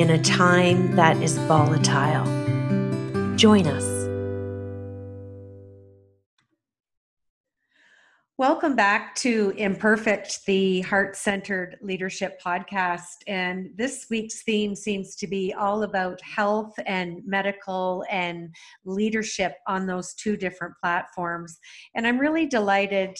in a time that is volatile? Join us. Welcome back to Imperfect, the heart centered leadership podcast. And this week's theme seems to be all about health and medical and leadership on those two different platforms. And I'm really delighted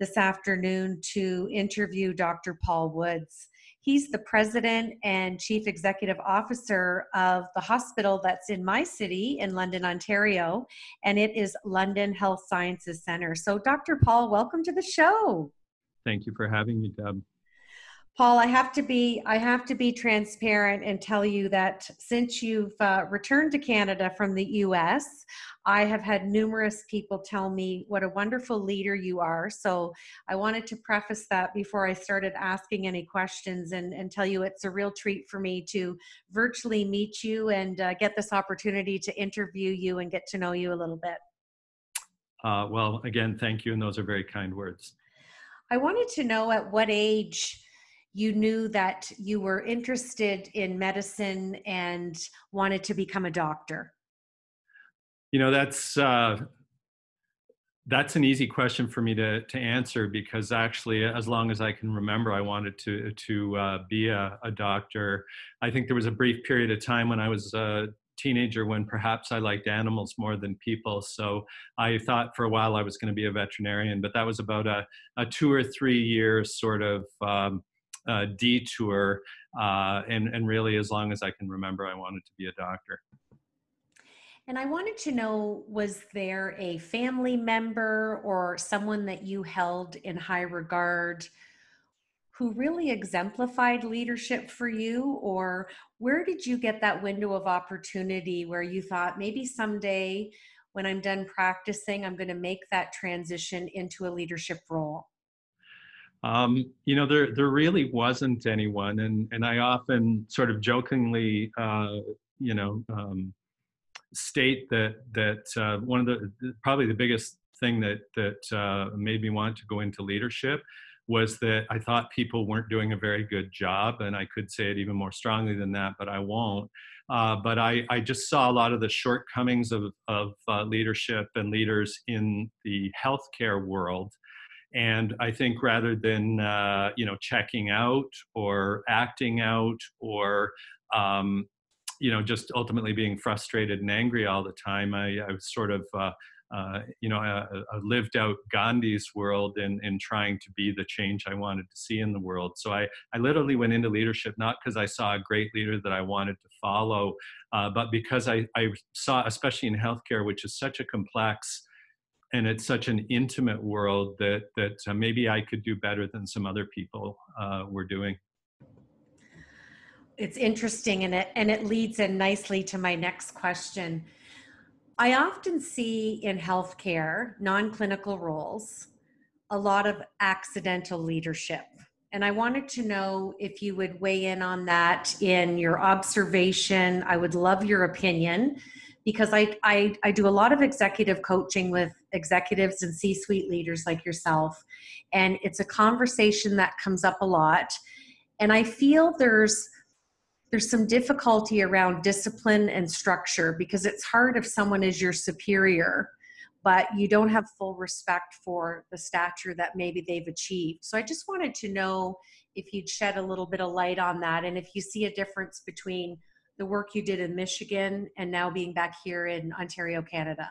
this afternoon to interview Dr. Paul Woods. He's the president and chief executive officer of the hospital that's in my city in London, Ontario, and it is London Health Sciences Center. So, Dr. Paul, welcome to the show. Thank you for having me, Deb. Paul, I have to be I have to be transparent and tell you that since you've uh, returned to Canada from the U.S., I have had numerous people tell me what a wonderful leader you are. So I wanted to preface that before I started asking any questions and, and tell you it's a real treat for me to virtually meet you and uh, get this opportunity to interview you and get to know you a little bit. Uh, well, again, thank you, and those are very kind words. I wanted to know at what age you knew that you were interested in medicine and wanted to become a doctor. You know, that's uh, that's an easy question for me to to answer because actually, as long as I can remember, I wanted to to uh, be a, a, doctor. I think there was a brief period of time when I was a teenager when perhaps I liked animals more than people. So I thought for a while I was going to be a veterinarian, but that was about a, a two or three year sort of um, uh, detour. Uh, and, and really, as long as I can remember, I wanted to be a doctor. And I wanted to know was there a family member or someone that you held in high regard who really exemplified leadership for you? Or where did you get that window of opportunity where you thought maybe someday when I'm done practicing, I'm going to make that transition into a leadership role? Um, you know, there there really wasn't anyone, and and I often sort of jokingly, uh, you know, um, state that that uh, one of the probably the biggest thing that that uh, made me want to go into leadership was that I thought people weren't doing a very good job, and I could say it even more strongly than that, but I won't. Uh, but I, I just saw a lot of the shortcomings of, of uh, leadership and leaders in the healthcare world. And I think rather than uh, you know checking out or acting out or um, you know just ultimately being frustrated and angry all the time i, I was sort of uh, uh, you know I, I, lived out gandhi's world in, in trying to be the change i wanted to see in the world. So i, I literally went into leadership not because i saw a great leader that i wanted to follow uh, but because I, I saw especially in healthcare which is such a complex and it's such an intimate world that that uh, maybe i could do better than some other people uh, were doing. It's interesting and it and it leads in nicely to my next question. I often see in healthcare non-clinical roles a lot of accidental leadership and i wanted to know if you would weigh in on that in your observation. I would love your opinion because I, I, I do a lot of executive coaching with executives and c suite leaders like yourself. And it's a conversation that comes up a lot. And i feel there's there's some difficulty around discipline and structure because it's hard if someone is your superior but you don't have full respect for the stature that maybe they've achieved. So i just wanted to know if you'd shed a little bit of light on that and if you see a difference between the work you did in michigan and now being back here in ontario canada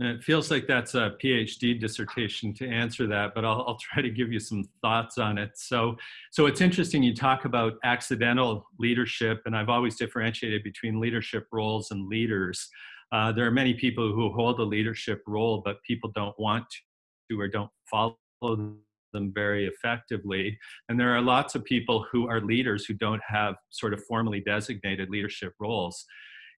and it feels like that's a PhD dissertation to answer that, but I'll, I'll, try to give you some thoughts on it. So, so it's interesting you talk about accidental leadership, and I've always differentiated between leadership roles and leaders. Uh, there are many people who hold a leadership role, but people don't want to or don't follow them very effectively. And there are lots of people who are leaders who don't have sort of formally designated leadership roles.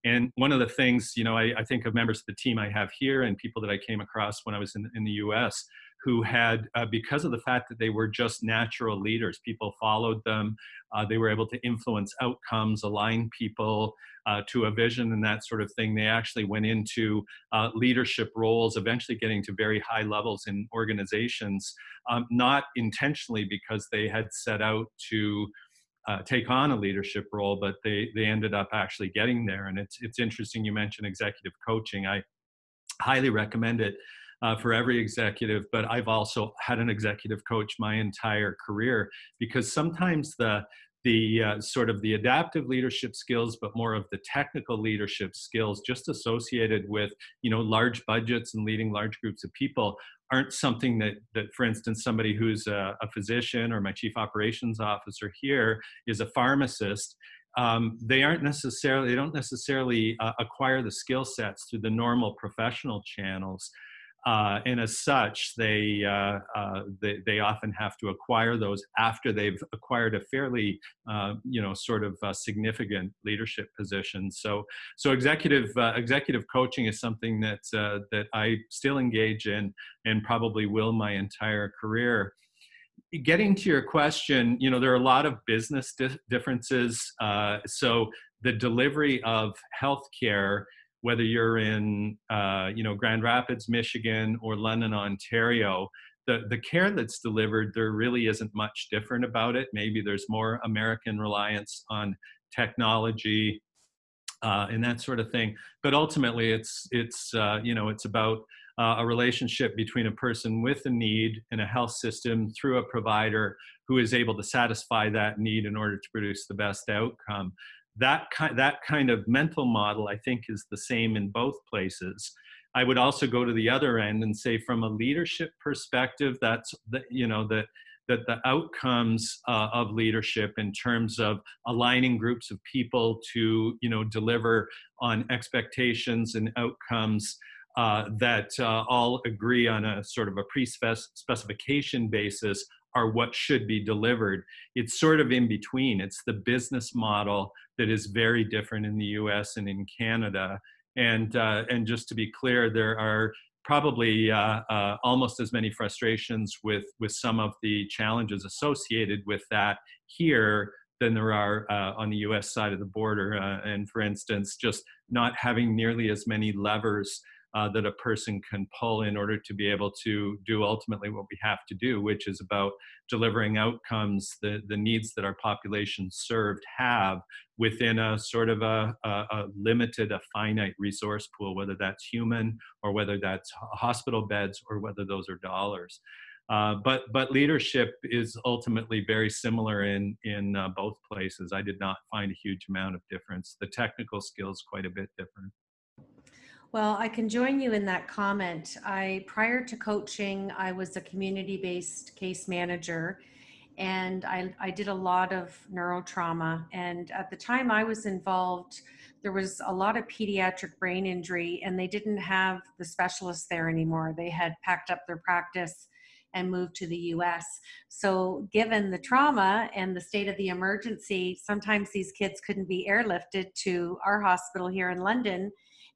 And one of the things, you know, I, I, think of members of the team I have here and people that I came across when I was in, in the US who had, uh, because of the fact that they were just natural leaders, people followed them, uh, they were able to influence outcomes, align people uh, to a vision and that sort of thing. They actually went into uh, leadership roles, eventually getting to very high levels in organizations, um, not intentionally because they had set out to uh, take on a leadership role, but they they ended up actually getting there. And it's it's interesting you mentioned executive coaching. I highly recommend it uh, for every executive, but I've also had an executive coach my entire career because sometimes the the uh, sort of the adaptive leadership skills but more of the technical leadership skills just associated with you know large budgets and leading large groups of people aren't something that that for instance somebody who's a, a physician or my chief operations officer here is a pharmacist um, they aren't necessarily they don't necessarily uh, acquire the skill sets through the normal professional channels uh, and as such, they, uh, uh, they, they often have to acquire those after they've acquired a fairly, uh, you know, sort of uh, significant leadership position. So, so executive uh, executive coaching is something that that I still engage in and probably will my entire career. Getting to your question, you know, there are a lot of business di- differences. so, the delivery of healthcare whether you're in uh, you know Grand Rapids, Michigan, or London, Ontario, the the care that's delivered there really isn't much different about it. Maybe there's more American reliance on technology uh, and that sort of thing, but ultimately it's it's uh, you know it's about uh, a relationship between a person with a need and a health system through a provider who is able to satisfy that need in order to produce the best outcome that kind that kind of mental model i think is the same in both places. I would also go to the other end and say from a leadership perspective that's the, you know that that the outcomes uh, of leadership in terms of aligning groups of people to you know deliver on expectations and outcomes uh, that uh, all agree on a sort of a pre-specification basis are what should be delivered. It's sort of in between. It's the business model that is very different in the U.S. and in Canada. And uh, and just to be clear, there are probably uh, uh, almost as many frustrations with with some of the challenges associated with that here than there are uh, on the U.S. side of the border. Uh, and for instance, just not having nearly as many levers uh, that a person can pull in order to be able to do ultimately what we have to do, which is about delivering outcomes, the, the needs that our population served have within a sort of a, a, a limited, a finite resource pool, whether that's human or whether that's hospital beds or whether those are dollars. Uh, but but leadership is ultimately very similar in in uh, both places. I did not find a huge amount of difference. The technical skills quite a bit different. Well, I can join you in that comment. I prior to coaching, I was a community-based case manager and I, I did a lot of neurotrauma. And at the time I was involved, there was a lot of pediatric brain injury and they didn't have the specialists there anymore. They had packed up their practice and moved to the US. So, given the trauma and the state of the emergency, sometimes these kids couldn't be airlifted to our hospital here in London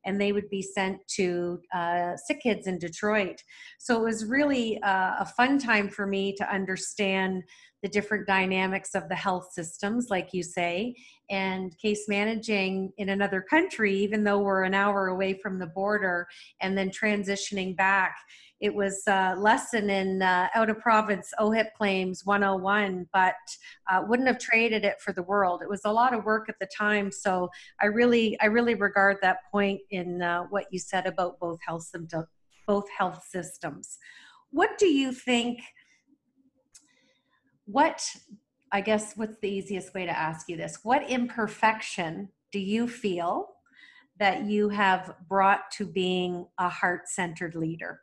and they would be sent to uh, sick kids in Detroit. So it was really uh, a fun time for me to understand the different dynamics of the health systems, like you say, and case managing in another country, even though we're an hour away from the border, and then transitioning back it was a lesson in uh, out of province OHIP claims 101, but uh, wouldn't have traded it for the world. It was a lot of work at the time, so I really, I really regard that point in uh, what you said about both health both health systems. What do you think? What I guess what's the easiest way to ask you this? What imperfection do you feel that you have brought to being a heart centered leader?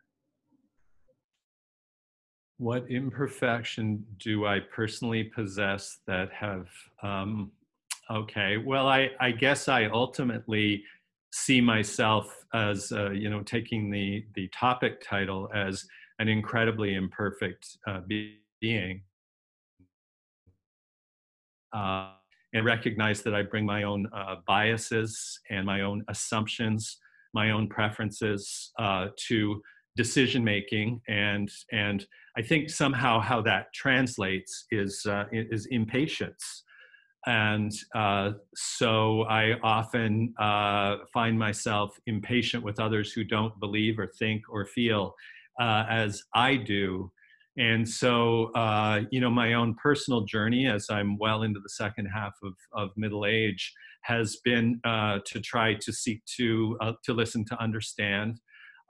What imperfection do I personally possess that have, um, okay, well, I, I guess I ultimately see myself as, uh, you know, taking the, the topic title as an incredibly imperfect uh, being. Uh, and recognize that I bring my own uh, biases and my own assumptions, my own preferences uh, to decision making, and and I think somehow how that translates is uh, is impatience, and uh, so I often uh, find myself impatient with others who don't believe or think or feel uh, as I do. And so, uh, you know, my own personal journey as I'm well into the second half of, of middle age has been uh, to try to seek to, to listen, to understand,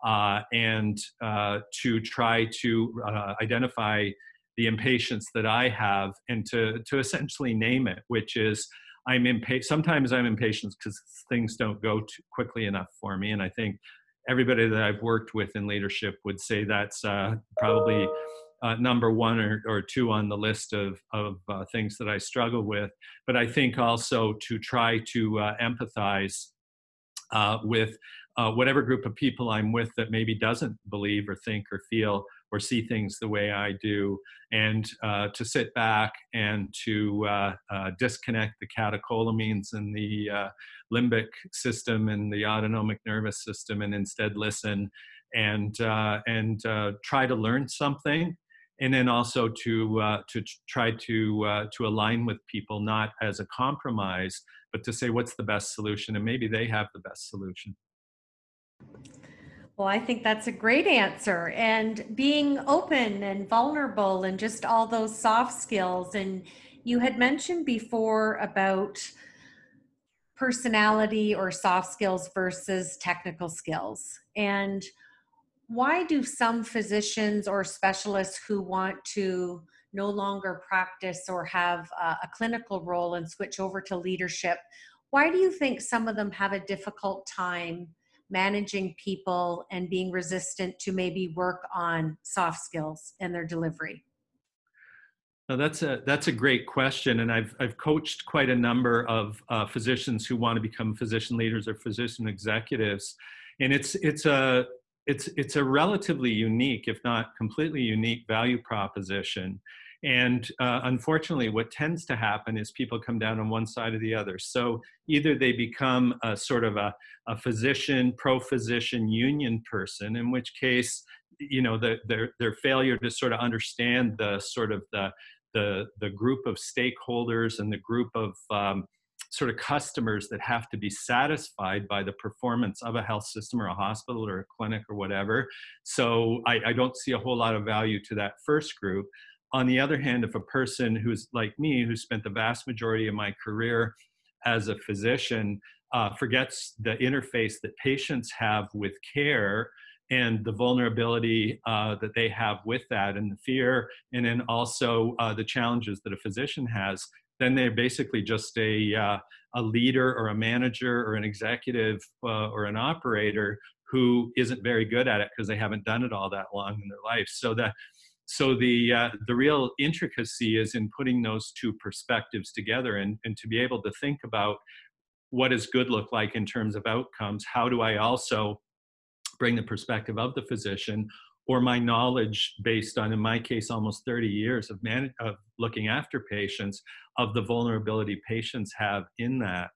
uh, and uh, to try to uh, identify the impatience that I have and to, to essentially name it, which is I'm impatient. Sometimes I'm impatient because things don't go quickly enough for me. And I think everybody that I've worked with in leadership would say that's probably uh, number one or, or two on the list of, of uh, things that I struggle with. But I think also to try to uh, empathize uh, with uh, whatever group of people I'm with that maybe doesn't believe or think or feel or see things the way I do, and uh, to sit back and to disconnect the catecholamines and the limbic system and the autonomic nervous system, and instead listen and and try to learn something and then also to uh, to try to uh, to align with people not as a compromise but to say what's the best solution? And maybe they have the best solution. Well i think that's a great answer and being open and vulnerable and just all those soft skills and you had mentioned before about personality or soft skills versus technical skills and why do some physicians or specialists who want to no longer practice or have a clinical role and switch over to leadership why do you think some of them have a difficult time managing people and being resistant to maybe work on soft skills and their delivery? Now that's a that's a great question, and I've I've coached quite a number of uh, physicians who want to become physician leaders or physician executives, and it's it's a it's it's a relatively unique, if not completely unique, value proposition. And uh, unfortunately, what tends to happen is people come down on one side or the other. So either they become a sort of a, a physician, pro-physician union person, in which case, you know, the, their their failure to sort of understand the sort of the the the group of stakeholders and the group of um, sort of customers that have to be satisfied by the performance of a health system or a hospital or a clinic or whatever. So I, I don't see a whole lot of value to that first group. On the other hand, if a person who's like me, who spent the vast majority of my career as a physician, uh, forgets the interface that patients have with care and the vulnerability uh, that they have with that and the fear and then also uh, the challenges that a physician has then they're basically just a, uh, a leader or a manager or an executive uh, or an operator who isn't very good at it because they haven't done it all that long in their life. So that so the uh, the real intricacy is in putting those two perspectives together and, and to be able to think about what does good look like in terms of outcomes how do i also bring the perspective of the physician or my knowledge based on in my case almost 30 years of man of looking after patients of the vulnerability patients have in that.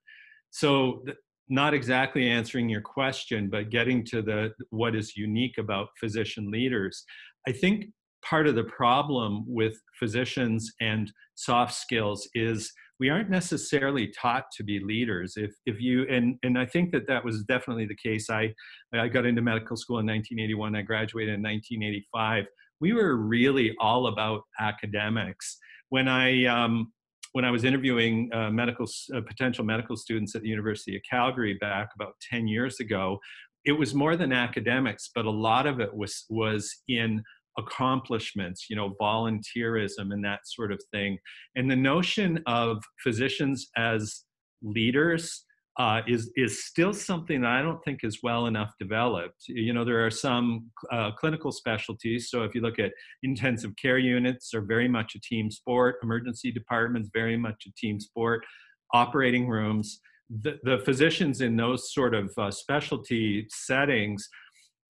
So not exactly answering your question but getting to the what is unique about physician leaders i think part of the problem with physicians and soft skills is we aren't necessarily taught to be leaders. If if you and and i think that that was definitely the case. I i got into medical school in 1981 i graduated in 1985 we were really all about academics. When i um, when I was interviewing uh, medical uh, potential medical students at the University of Calgary back about 10 years ago, it was more than academics, but a lot of it was was in accomplishments, you know, volunteerism and that sort of thing. And the notion of physicians as leaders uh, is is still something that I don't think is well enough developed. You know, there are some uh, clinical specialties. So if you look at intensive care units, are very much a team sport. Emergency departments, very much a team sport. Operating rooms. The, the physicians in those sort of uh, specialty settings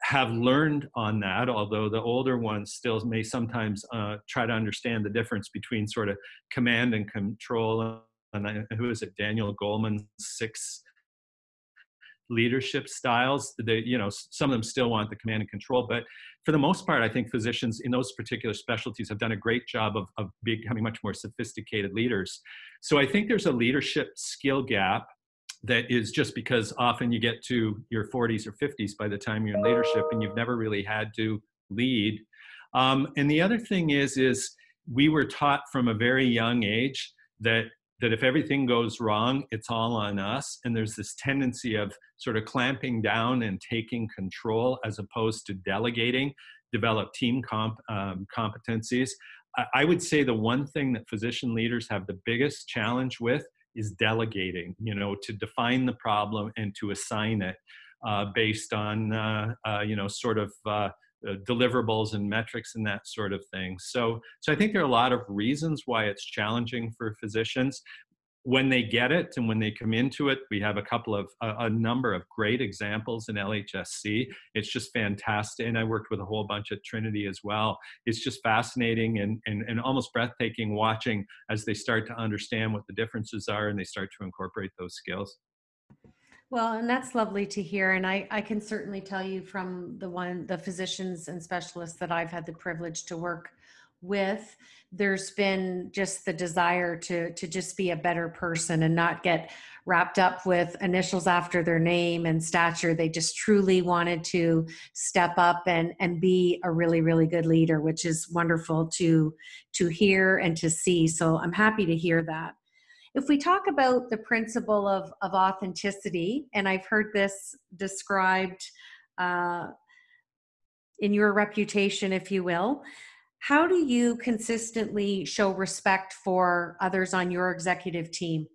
have learned on that, although the older ones still may sometimes uh, try to understand the difference between sort of command and control. And who is it? Daniel Goleman's six leadership styles. They you know some of them still want the command and control but for the most part i think physicians in those particular specialties have done a great job of, of becoming much more sophisticated leaders. So i think there's a leadership skill gap that is just because often you get to your 40s or 50s by the time you're in leadership and you've never really had to lead. Um, and the other thing is is we were taught from a very young age that that if everything goes wrong, it's all on us. And there's this tendency of sort of clamping down and taking control as opposed to delegating, develop team comp, um, competencies. I, I would say the one thing that physician leaders have the biggest challenge with is delegating, you know, to define the problem and to assign it uh, based on, uh, uh, you know, sort of uh, deliverables and metrics and that sort of thing. So, so I think there are a lot of reasons why it's challenging for physicians. When they get it and when they come into it, we have a couple of a, a number of great examples in LHSC. It's just fantastic, and I worked with a whole bunch at Trinity as well. It's just fascinating and and, and almost breathtaking watching as they start to understand what the differences are and they start to incorporate those skills. Well, and that's lovely to hear. And I, I can certainly tell you from the one, the physicians and specialists that I've had the privilege to work with, there's been just the desire to, to just be a better person and not get wrapped up with initials after their name and stature. They just truly wanted to step up and, and be a really, really good leader, which is wonderful to, to hear and to see. So I'm happy to hear that if we talk about the principle of, of authenticity, and I've heard this described uh, in your reputation, if you will, how do you consistently show respect for others on your executive team?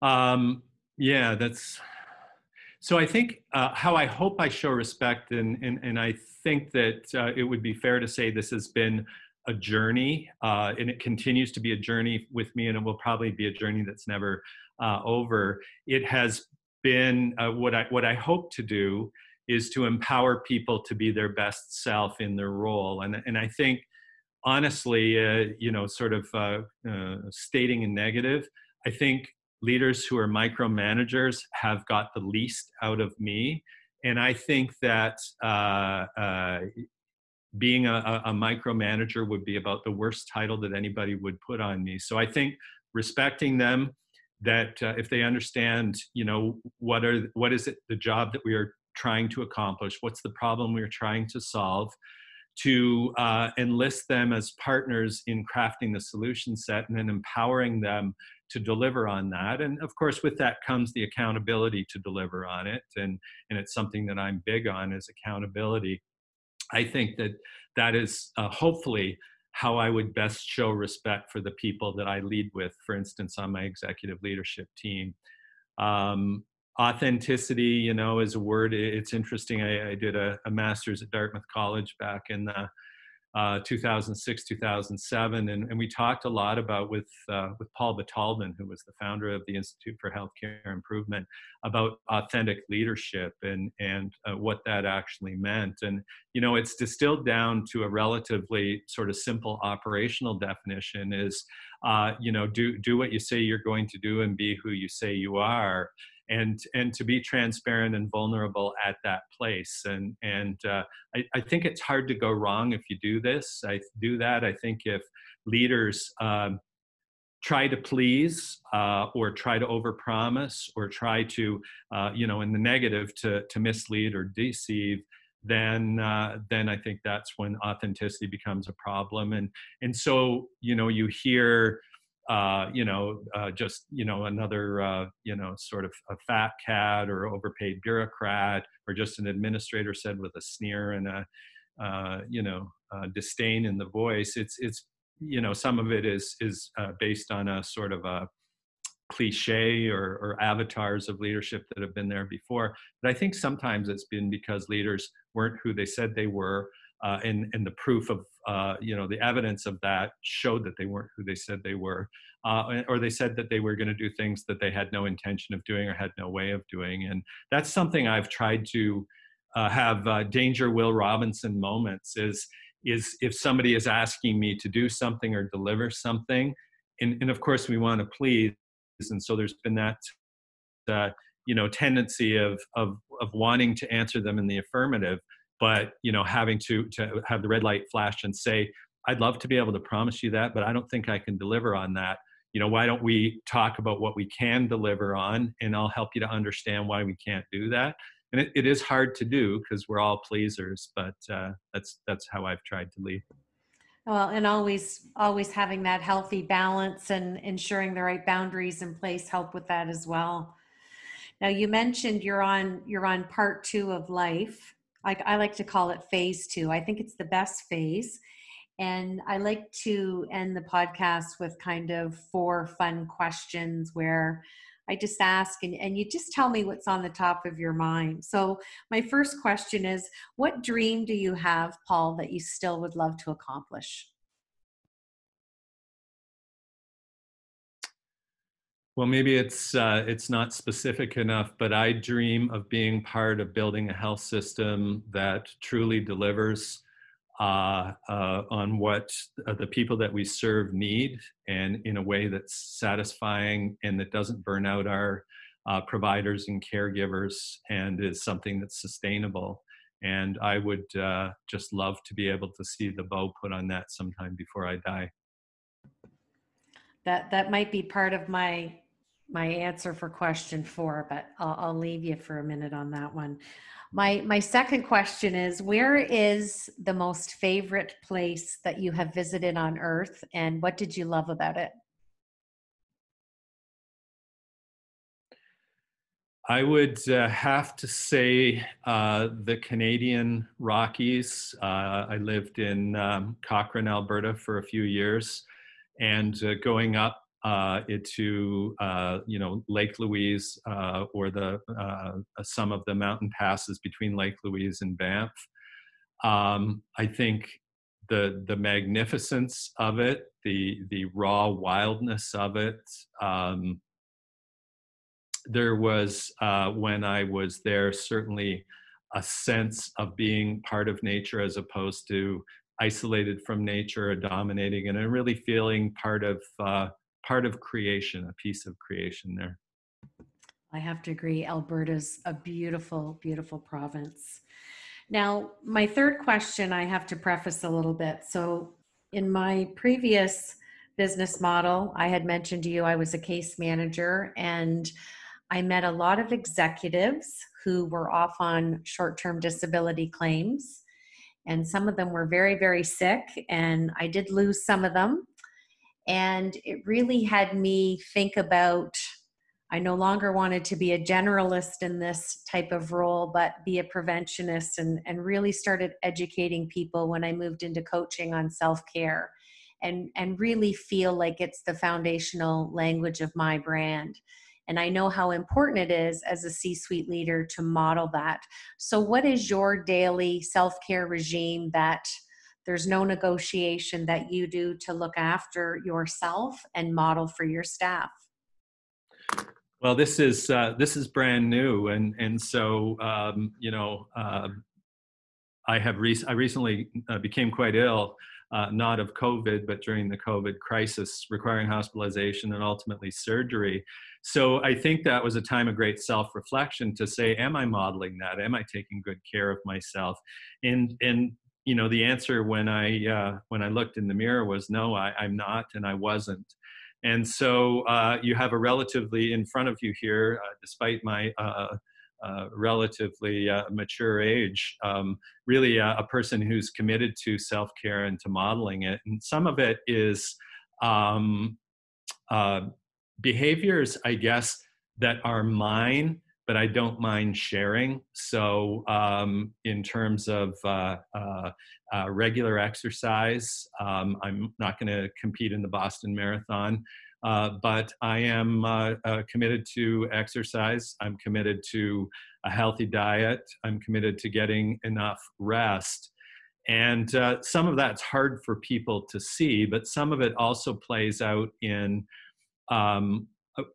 Um, yeah, that's so. I think uh, how I hope I show respect, and and, and I think that uh, it would be fair to say this has been a journey, uh, and it continues to be a journey with me, and it will probably be a journey that's never uh, over. It has been uh, what I what I hope to do is to empower people to be their best self in their role, and and I think honestly, uh, you know, sort of uh, uh, stating a negative, I think leaders who are micromanagers have got the least out of me and I think that uh, uh, being a, a micromanager would be about the worst title that anybody would put on me. So I think respecting them, that uh, if they understand, you know, what are what is it the job that we are trying to accomplish, what's the problem we're trying to solve, to uh, enlist them as partners in crafting the solution set and then empowering them to deliver on that. And of course with that comes the accountability to deliver on it. And and it's something that i'm big on is accountability I think that that is uh, hopefully how I would best show respect for the people that I lead with, for instance, on my executive leadership team. Um, authenticity, you know, is a word. It's interesting. I, I did a, a, master's at Dartmouth College back in the uh, 2006, 2007, and, and, we talked a lot about with uh, with Paul Batalden, who was the founder of the Institute for Healthcare Improvement, about authentic leadership and and uh, what that actually meant. And you know, it's distilled down to a relatively sort of simple operational definition: is uh, you know, do do what you say you're going to do and be who you say you are and and to be transparent and vulnerable at that place and and uh, I, I, think it's hard to go wrong if you do this i do that i think if leaders um, try to please uh, or try to overpromise or try to uh, you know in the negative to to mislead or deceive then uh, then I think that's when authenticity becomes a problem. And and so you know you hear uh, you know, uh, just you know another uh, you know sort of a fat cat or overpaid bureaucrat or just an administrator said with a sneer and a uh, you know disdain in the voice. It's it's you know some of it is is uh, based on a sort of a cliche or, or avatars of leadership that have been there before. But I think sometimes it's been because leaders weren't who they said they were uh, and and the proof of uh, you know the evidence of that showed that they weren't who they said they were. uh, or they said that they were going to do things that they had no intention of doing or had no way of doing. And that's something I've tried to uh, have uh, danger Will Robinson moments. Is is if somebody is asking me to do something or deliver something, and, and of course we want to please, and so there's been that uh, you know tendency of of of wanting to answer them in the affirmative, but you know having to to have the red light flash and say, I'd love to be able to promise you that, but I don't think I can deliver on that. You know, why don't we talk about what we can deliver on, and I'll help you to understand why we can't do that. And it, it is hard to do because we're all pleasers but uh, that's that's how i've tried to lead. Well and always always having that healthy balance and ensuring the right boundaries in place help with that as well. Now you mentioned you're on you're on part two of life like i like to call it phase two i think it's the best phase and i like to end the podcast with kind of four fun questions where I just ask and, and you just tell me what's on the top of your mind. So, my first question is What dream do you have, Paul, that you still would love to accomplish? Well, maybe it's uh, it's not specific enough, but I dream of being part of building a health system that truly delivers uh, uh, on what uh, the people that we serve need and in a way that's satisfying and that doesn't burn out our uh, providers and caregivers and is something that's sustainable. And I would uh, just love to be able to see the bow put on that sometime before I die. That that might be part of my my answer for question four, but I'll, I'll leave you for a minute on that one. My my second question is where is the most favorite place that you have visited on earth and what did you love about it? I would uh, have to say uh, the Canadian Rockies. Uh, I lived in um, Cochrane, Alberta for a few years, and uh, going up uh, to uh, you know Lake Louise uh, or the uh, some of the mountain passes between Lake Louise and Banff. Um, I think the the magnificence of it, the the raw wildness of it. Um, there was uh, when I was there certainly a sense of being part of nature as opposed to isolated from nature or dominating and really feeling part of uh, part of creation, a piece of creation there. I have to agree. Alberta's a beautiful, beautiful province. Now, my third question I have to preface a little bit. So, in my previous business model, I had mentioned to you I was a case manager and I met a lot of executives who were off on short term disability claims. And some of them were very, very sick, and I did lose some of them. And it really had me think about I no longer wanted to be a generalist in this type of role, but be a preventionist and, and really started educating people when I moved into coaching on self care and, and really feel like it's the foundational language of my brand. And I know how important it is as a C suite leader to model that. So, what is your daily self care regime that there's no negotiation that you do to look after yourself and model for your staff. Well, this is uh, this is brand new, and and so um, you know, uh, I have re- I recently uh, became quite ill, uh, not of COVID, but during the COVID crisis, requiring hospitalization and ultimately surgery. So I think that was a time of great self-reflection to say, am I modeling that? Am I taking good care of myself? And and you know the answer when i uh, when i looked in the mirror was no I, i'm not and i wasn't. And so uh, you have a relatively in front of you here uh, despite my uh, uh, relatively uh, mature age um, really a, a, person who's committed to self-care and to modeling it. And some of it is um, behaviors i guess that are mine but I don't mind sharing. So, um, in terms of uh, uh, uh, regular exercise, um, I'm not going to compete in the Boston Marathon, uh, but I am uh, uh, committed to exercise. I'm committed to a healthy diet. I'm committed to getting enough rest. And some of that's hard for people to see, but some of it also plays out in um,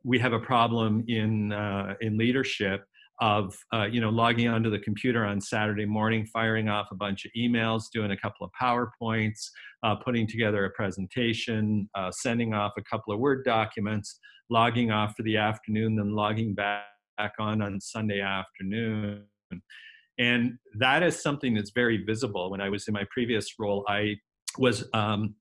we have a problem in uh, in leadership of uh, you know logging onto the computer on Saturday morning, firing off a bunch of emails, doing a couple of powerpoints, uh, putting together a presentation, uh, sending off a couple of Word documents, logging off for the afternoon, then logging back on on Sunday afternoon. And that is something that's very visible. When I was in my previous role, I was um,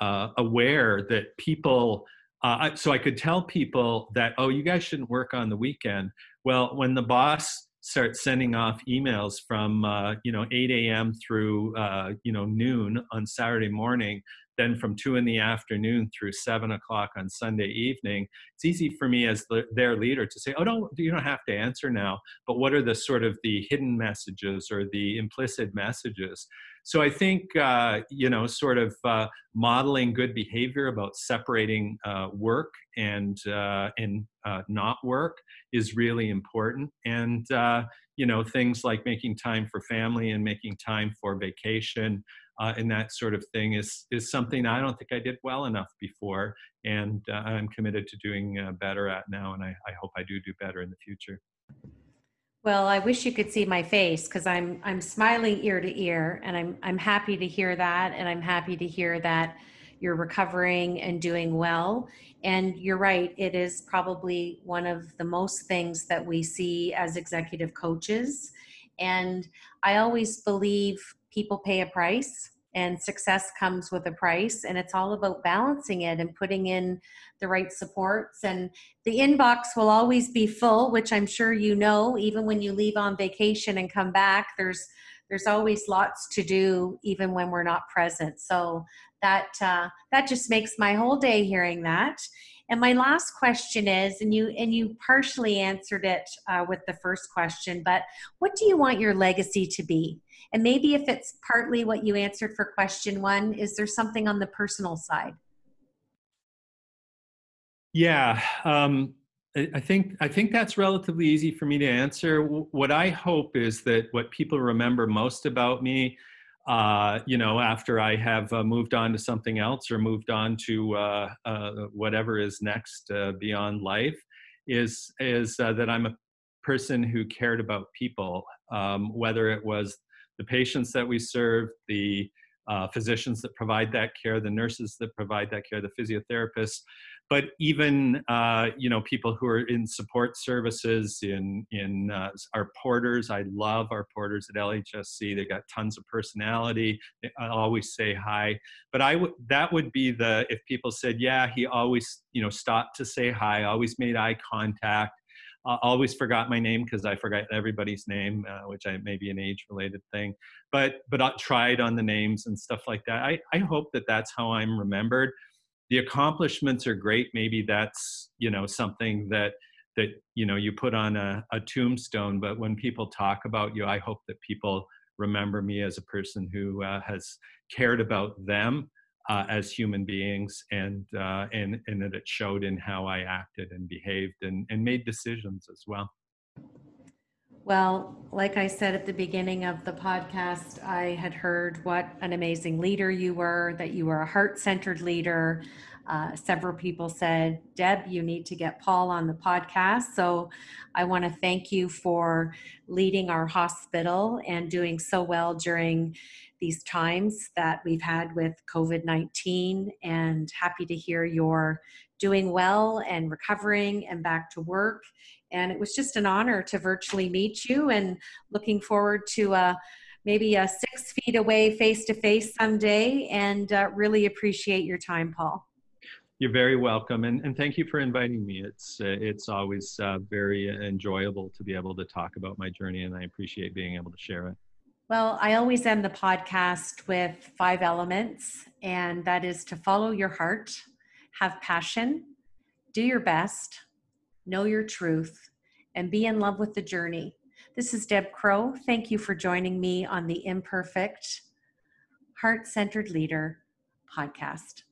uh, aware that people uh, so I could tell people that, oh, you guys shouldn't work on the weekend. Well, when the boss starts sending off emails from uh, you know 8 a.m. through uh, you know noon on Saturday morning, then from two in the afternoon through seven o'clock on Sunday evening, it's easy for me as the, their leader to say, "Oh, don't you don't have to answer now." But what are the sort of the hidden messages or the implicit messages? So I think uh, you know, sort of uh, modeling good behavior about separating uh, work and uh, and uh, not work is really important. And uh, you know, things like making time for family and making time for vacation. and that sort of thing is is something I don't think I did well enough before, and I'm committed to doing better at now. And I, I hope I do do better in the future. Well, I wish you could see my face because I'm I'm smiling ear to ear, and I'm I'm happy to hear that, and I'm happy to hear that you're recovering and doing well. And you're right, it is probably one of the most things that we see as executive coaches. And I always believe people pay a price and success comes with a price and it's all about balancing it and putting in the right supports. And the inbox will always be full which i'm sure you know. Even when you leave on vacation and come back there's there's always lots to do even when we're not present. So that uh, that just makes my whole day hearing that and my last question is, and you and you partially answered it uh, with the first question, but what do you want your legacy to be? And maybe if it's partly what you answered for question one, is there something on the personal side? Yeah, um, I think I think that's relatively easy for me to answer. What I hope is that what people remember most about me uh, you know, after I have uh, moved on to something else or moved on to uh, uh whatever is next uh, beyond life, is is uh, that I'm a person who cared about people, um, whether it was the patients that we serve, the physicians that provide that care, the nurses that provide that care, the physiotherapists, but even uh, you know people who are in support services in in uh, our porters i love our porters at lhsc they got tons of personality. They always say hi. But i would that would be the if people said yeah he always you know stopped to say hi always made eye contact. Uh, always forgot my name because I forgot everybody's name, uh, which I may be an age-related thing. But but I tried on the names and stuff like that. I I hope that that's how I'm remembered the accomplishments are great. Maybe that's you know something that that you know you put on a, a tombstone but when people talk about you i hope that people remember me as a person who uh, has cared about them uh, as human beings and uh, and and that it showed in how i acted and behaved and, and made decisions as well well, like I said at the beginning of the podcast, I had heard what an amazing leader you were, that you were a heart centered leader. Uh, several people said, Deb, you need to get Paul on the podcast. So I want to thank you for leading our hospital and doing so well during these times that we've had with COVID 19. And happy to hear you're doing well and recovering and back to work and it was just an honor to virtually meet you and looking forward to uh, maybe a six feet away face to face someday. And uh, really appreciate your time paul. You're very welcome. And, and thank you for inviting me. It's uh, it's always uh, very enjoyable to be able to talk about my journey and i appreciate being able to share it. Well i always end the podcast with five elements and that is to follow your heart have passion do your best know your truth, and be in love with the journey. This is Deb Crowe. Thank you for joining me on the Imperfect Heart Centered Leader podcast.